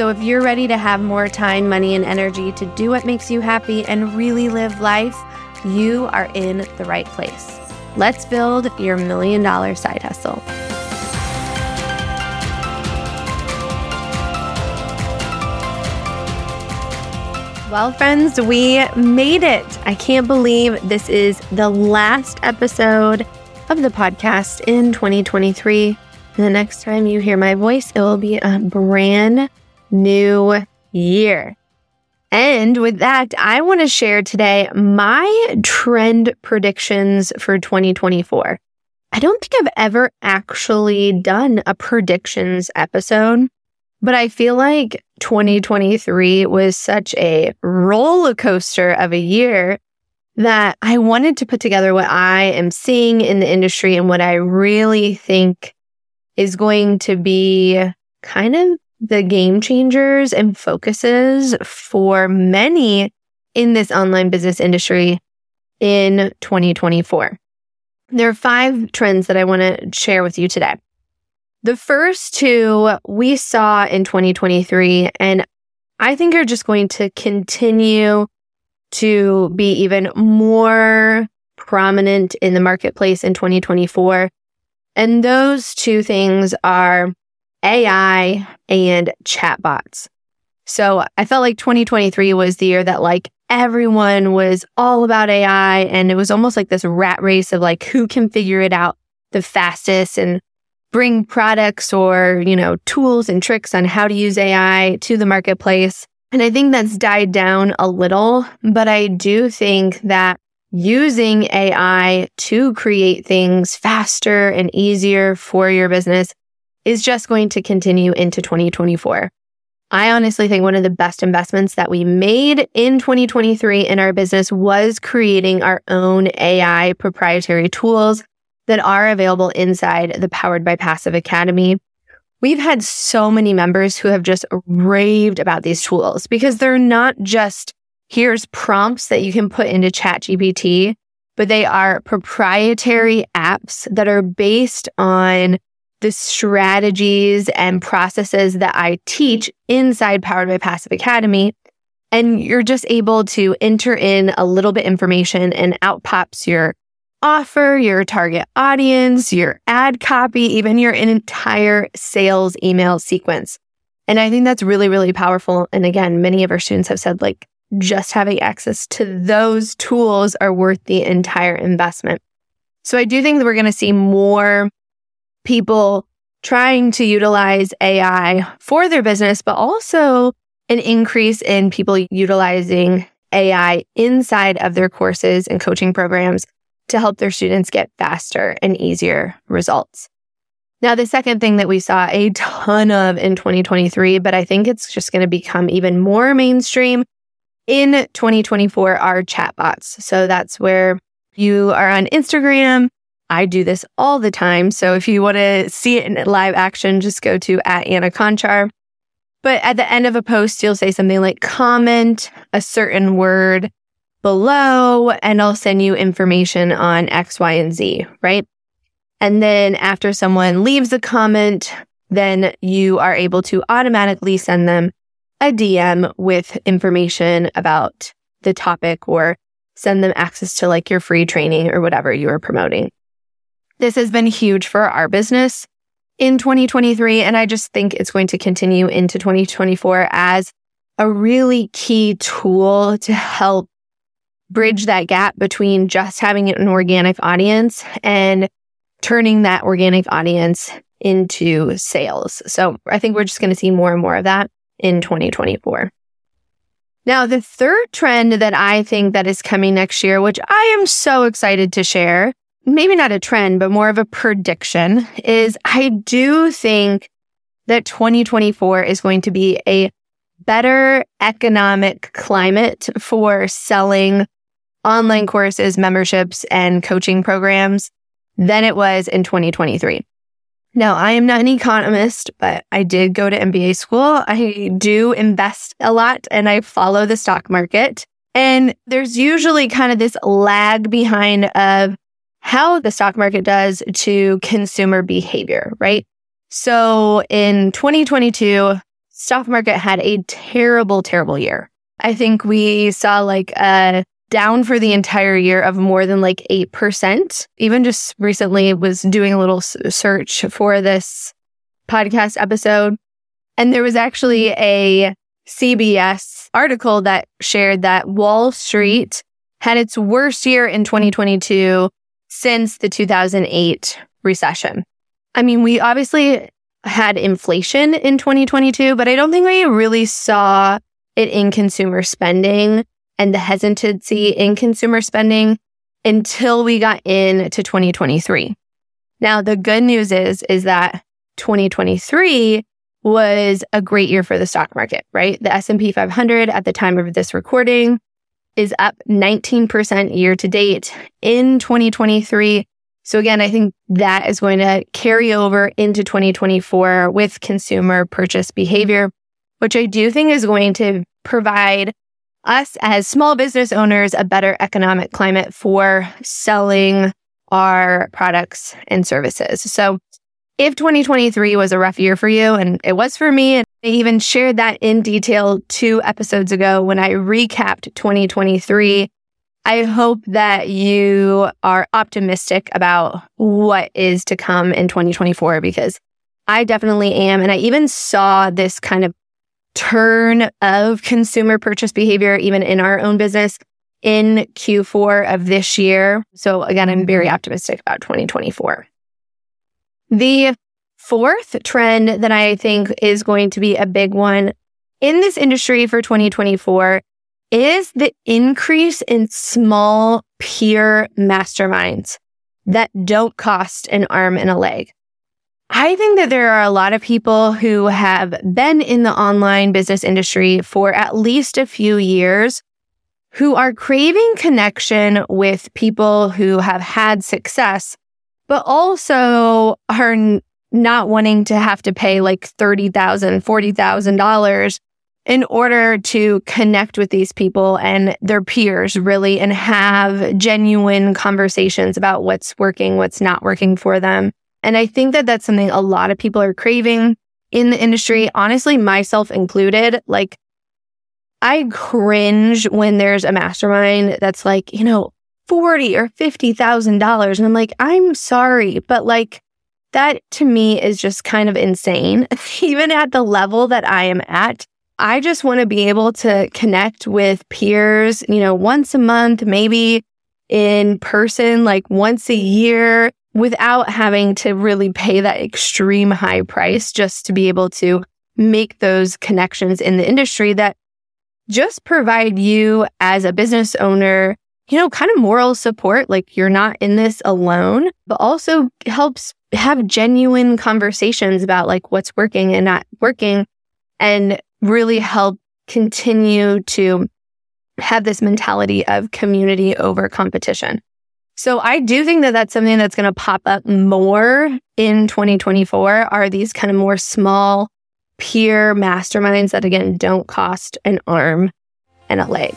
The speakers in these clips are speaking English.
So, if you're ready to have more time, money, and energy to do what makes you happy and really live life, you are in the right place. Let's build your million dollar side hustle. Well, friends, we made it. I can't believe this is the last episode of the podcast in 2023. the next time you hear my voice, it will be a brand new year. And with that, I want to share today my trend predictions for 2024. I don't think I've ever actually done a predictions episode, but I feel like 2023 was such a roller coaster of a year that I wanted to put together what I am seeing in the industry and what I really think is going to be kind of the game changers and focuses for many in this online business industry in 2024. There are five trends that I want to share with you today. The first two we saw in 2023, and I think are just going to continue to be even more prominent in the marketplace in 2024. And those two things are AI and chatbots. So I felt like 2023 was the year that like everyone was all about AI and it was almost like this rat race of like who can figure it out the fastest and bring products or, you know, tools and tricks on how to use AI to the marketplace. And I think that's died down a little, but I do think that using AI to create things faster and easier for your business is just going to continue into 2024. I honestly think one of the best investments that we made in 2023 in our business was creating our own AI proprietary tools that are available inside the Powered by Passive Academy. We've had so many members who have just raved about these tools because they're not just here's prompts that you can put into ChatGPT, but they are proprietary apps that are based on the strategies and processes that I teach inside Powered by Passive Academy. And you're just able to enter in a little bit information and out pops your offer, your target audience, your ad copy, even your entire sales email sequence. And I think that's really, really powerful. And again, many of our students have said like just having access to those tools are worth the entire investment. So I do think that we're going to see more people trying to utilize AI for their business, but also an increase in people utilizing AI inside of their courses and coaching programs to help their students get faster and easier results. Now, the second thing that we saw a ton of in 2023, but I think it's just going to become even more mainstream in 2024 are chatbots. So that's where you are on Instagram I do this all the time. So if you want to see it in live action, just go to at Anna Conchar. But at the end of a post, you'll say something like comment a certain word below and I'll send you information on X, Y, and Z, right? And then after someone leaves a comment, then you are able to automatically send them a DM with information about the topic or send them access to like your free training or whatever you are promoting. This has been huge for our business in 2023. And I just think it's going to continue into 2024 as a really key tool to help bridge that gap between just having an organic audience and turning that organic audience into sales. So I think we're just going to see more and more of that in 2024. Now, the third trend that I think that is coming next year, which I am so excited to share, maybe not a trend, but more of a prediction is I do think that 2024 is going to be a better economic climate for selling online courses, memberships, and coaching programs than it was in 2023. Now, I am not an economist, but I did go to MBA school. I do invest a lot and I follow the stock market. And there's usually kind of this lag behind of how the stock market does to consumer behavior, right? So in 2022, stock market had a terrible, terrible year. I think we saw like a down for the entire year of more than like 8%. Even just recently was doing a little search for this podcast episode. And there was actually a CBS article that shared that Wall Street had its worst year in 2022 since the 2008 recession. I mean, we obviously had inflation in 2022, but I don't think we really saw it in consumer spending and the hesitancy in consumer spending until we got into 2023. Now, the good news is, is that 2023 was a great year for the stock market, right? The S&P 500 at the time of this recording is up 19% year to date in 2023. So again, I think that is going to carry over into 2024 with consumer purchase behavior, which I do think is going to provide us as small business owners a better economic climate for selling our products and services. So if 2023 was a rough year for you, and it was for me, I even shared that in detail two episodes ago when I recapped 2023, I hope that you are optimistic about what is to come in 2024 because I definitely am. And I even saw this kind of turn of consumer purchase behavior, even in our own business in Q4 of this year. So again, I'm very mm-hmm. optimistic about 2024. The fourth trend that I think is going to be a big one in this industry for 2024 is the increase in small peer masterminds that don't cost an arm and a leg. I think that there are a lot of people who have been in the online business industry for at least a few years who are craving connection with people who have had success, but also are not wanting to have to pay like $30,000, $40,000 in order to connect with these people and their peers really and have genuine conversations about what's working, what's not working for them. And I think that that's something a lot of people are craving in the industry, honestly, myself included. Like, I cringe when there's a mastermind that's like, you know, forty or fifty thousand dollars, and I'm like, I'm sorry, but like that to me is just kind of insane. Even at the level that I am at, I just want to be able to connect with peers, you know, once a month, maybe in person, like once a year, without having to really pay that extreme high price just to be able to make those connections in the industry that just provide you as a business owner, you know, kind of moral support. Like you're not in this alone, but also helps have genuine conversations about like what's working and not working and really help continue to have this mentality of community over competition. So I do think that that's something that's going to pop up more in 2024 are these kind of more small peer masterminds that again don't cost an arm and a leg.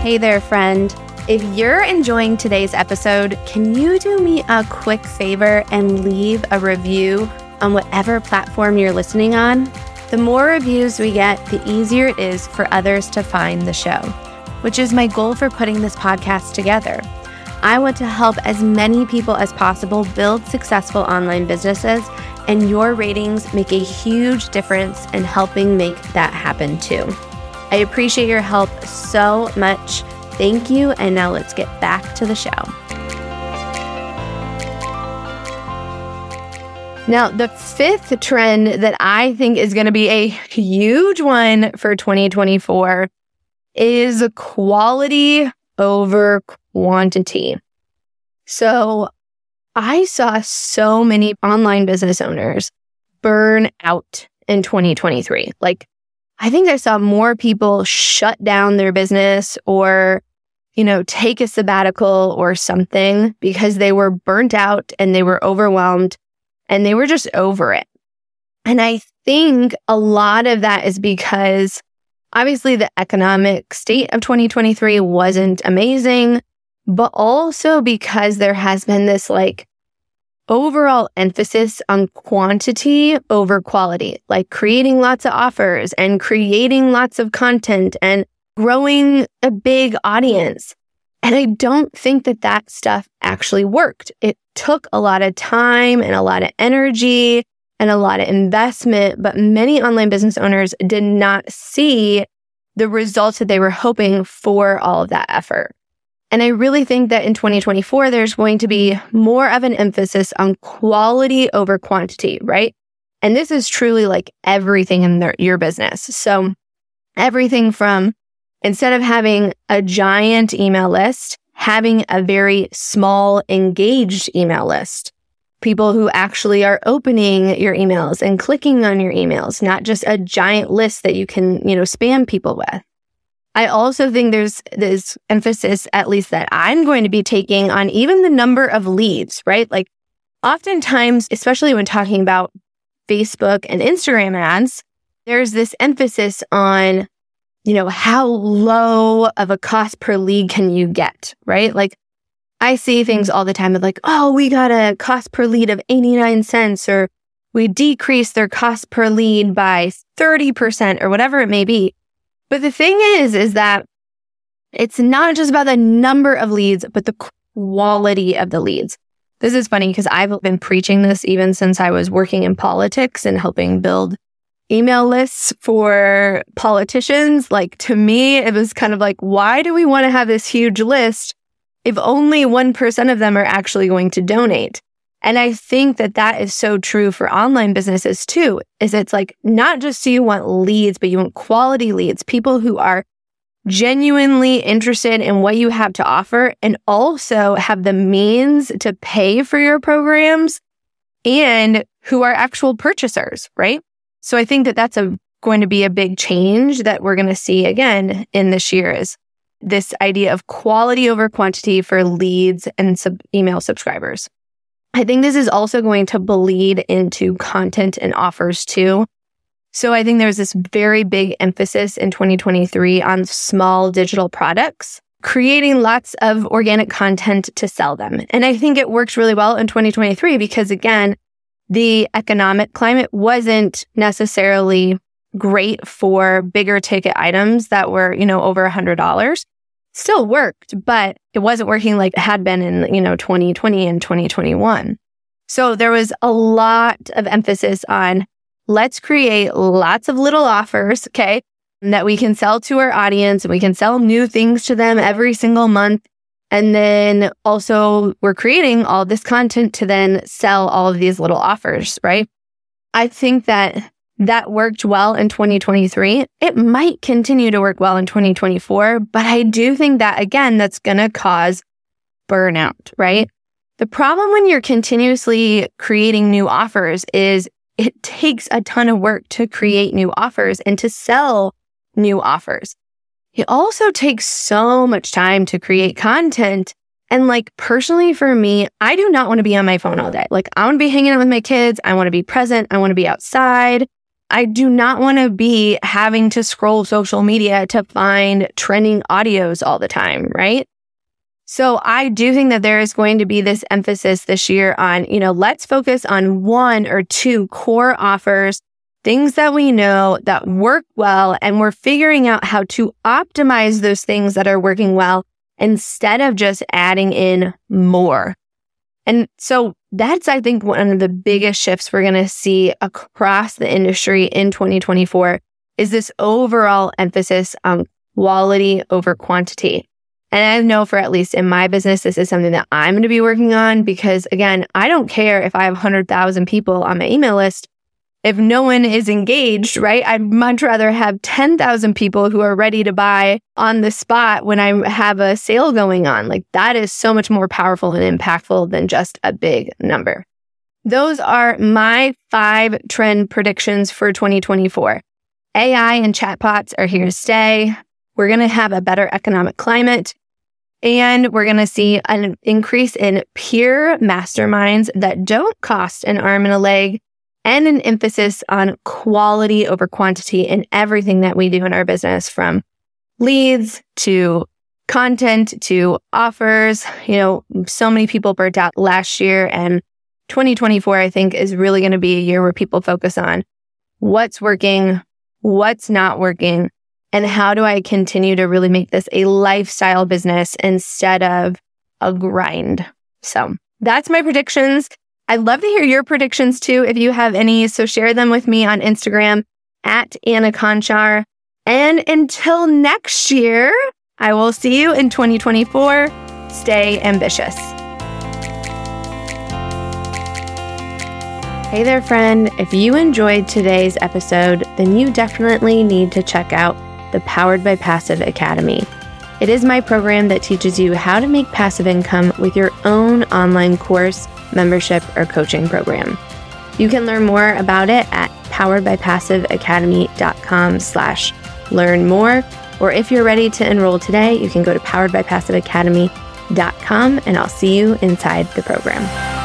Hey there, friend. If you're enjoying today's episode, can you do me a quick favor and leave a review on whatever platform you're listening on? The more reviews we get, the easier it is for others to find the show which is my goal for putting this podcast together. I want to help as many people as possible build successful online businesses, and your ratings make a huge difference in helping make that happen too. I appreciate your help so much. Thank you, and now let's get back to the show. Now, the fifth trend that I think is going to be a huge one for 2024 is quality over quantity. So I saw so many online business owners burn out in 2023. Like, I think I saw more people shut down their business or, you know, take a sabbatical or something because they were burnt out and they were overwhelmed and they were just over it. And I think a lot of that is because obviously the economic state of 2023 wasn't amazing, but also because there has been this like overall emphasis on quantity over quality, like creating lots of offers and creating lots of content and growing a big audience. And I don't think that that stuff actually worked. It took a lot of time and a lot of energy and a lot of investment, but many online business owners did not see the results that they were hoping for all of that effort. And I really think that in 2024, there's going to be more of an emphasis on quality over quantity, right? And this is truly like everything in their, your business. So everything from instead of having a giant email list, having a very small engaged email list. People who actually are opening your emails and clicking on your emails, not just a giant list that you can, you know, spam people with. I also think there's this emphasis, at least that I'm going to be taking on even the number of leads, right? Like oftentimes, especially when talking about Facebook and Instagram ads, there's this emphasis on, you know, how low of a cost per lead can you get, right? Like I see things all the time of like, oh, we got a cost per lead of 89 cents or we decrease their cost per lead by 30% or whatever it may be. But the thing is, is that it's not just about the number of leads, but the quality of the leads. This is funny because I've been preaching this even since I was working in politics and helping build email lists for politicians. Like to me, it was kind of like, why do we want to have this huge list if only 1% of them are actually going to donate? And I think that that is so true for online businesses too, is it's like not just do you want leads, but you want quality leads, people who are genuinely interested in what you have to offer and also have the means to pay for your programs and who are actual purchasers, right? So I think that that's a going to be a big change that we're going to see again in this year is this idea of quality over quantity for leads and sub- email subscribers. I think this is also going to bleed into content and offers too. So I think there's this very big emphasis in 2023 on small digital products, creating lots of organic content to sell them. And I think it works really well in 2023 because again, the economic climate wasn't necessarily great for bigger ticket items that were, you know, over a hundred dollars still worked, but it wasn't working like it had been in, you know, 2020 and 2021. So there was a lot of emphasis on let's create lots of little offers, okay, that we can sell to our audience and we can sell new things to them every single month. And then also we're creating all this content to then sell all of these little offers, right? I think that that worked well in 2023. It might continue to work well in 2024, but I do think that again, that's going to cause burnout, right? The problem when you're continuously creating new offers is it takes a ton of work to create new offers and to sell new offers. It also takes so much time to create content. And like personally for me, I do not want to be on my phone all day. Like I want to be hanging out with my kids. I want to be present. I want to be outside. I do not want to be having to scroll social media to find trending audios all the time, right? So I do think that there is going to be this emphasis this year on, you know, let's focus on one or two core offers, things that we know that work well, and we're figuring out how to optimize those things that are working well instead of just adding in more. And so that's, I think, one of the biggest shifts we're going to see across the industry in 2024 is this overall emphasis on quality over quantity. And I know for at least in my business, this is something that I'm going to be working on because again, I don't care if I have 100,000 people on my email list. If no one is engaged, right? I'd much rather have 10,000 people who are ready to buy on the spot when I have a sale going on. Like that is so much more powerful and impactful than just a big number. Those are my five trend predictions for 2024. AI and chatbots are here to stay. We're going to have a better economic climate. And we're going to see an increase in peer masterminds that don't cost an arm and a leg and an emphasis on quality over quantity in everything that we do in our business from leads to content to offers. You know, so many people burnt out last year and 2024, I think is really going to be a year where people focus on what's working, what's not working, and how do I continue to really make this a lifestyle business instead of a grind. So that's my predictions. I'd love to hear your predictions too if you have any. So share them with me on Instagram at Anna Conchar. And until next year, I will see you in 2024. Stay ambitious. Hey there, friend. If you enjoyed today's episode, then you definitely need to check out the Powered by Passive Academy. It is my program that teaches you how to make passive income with your own online course membership, or coaching program. You can learn more about it at poweredbypassiveacademy.com slash learn more. Or if you're ready to enroll today, you can go to poweredbypassiveacademy.com and I'll see you inside the program.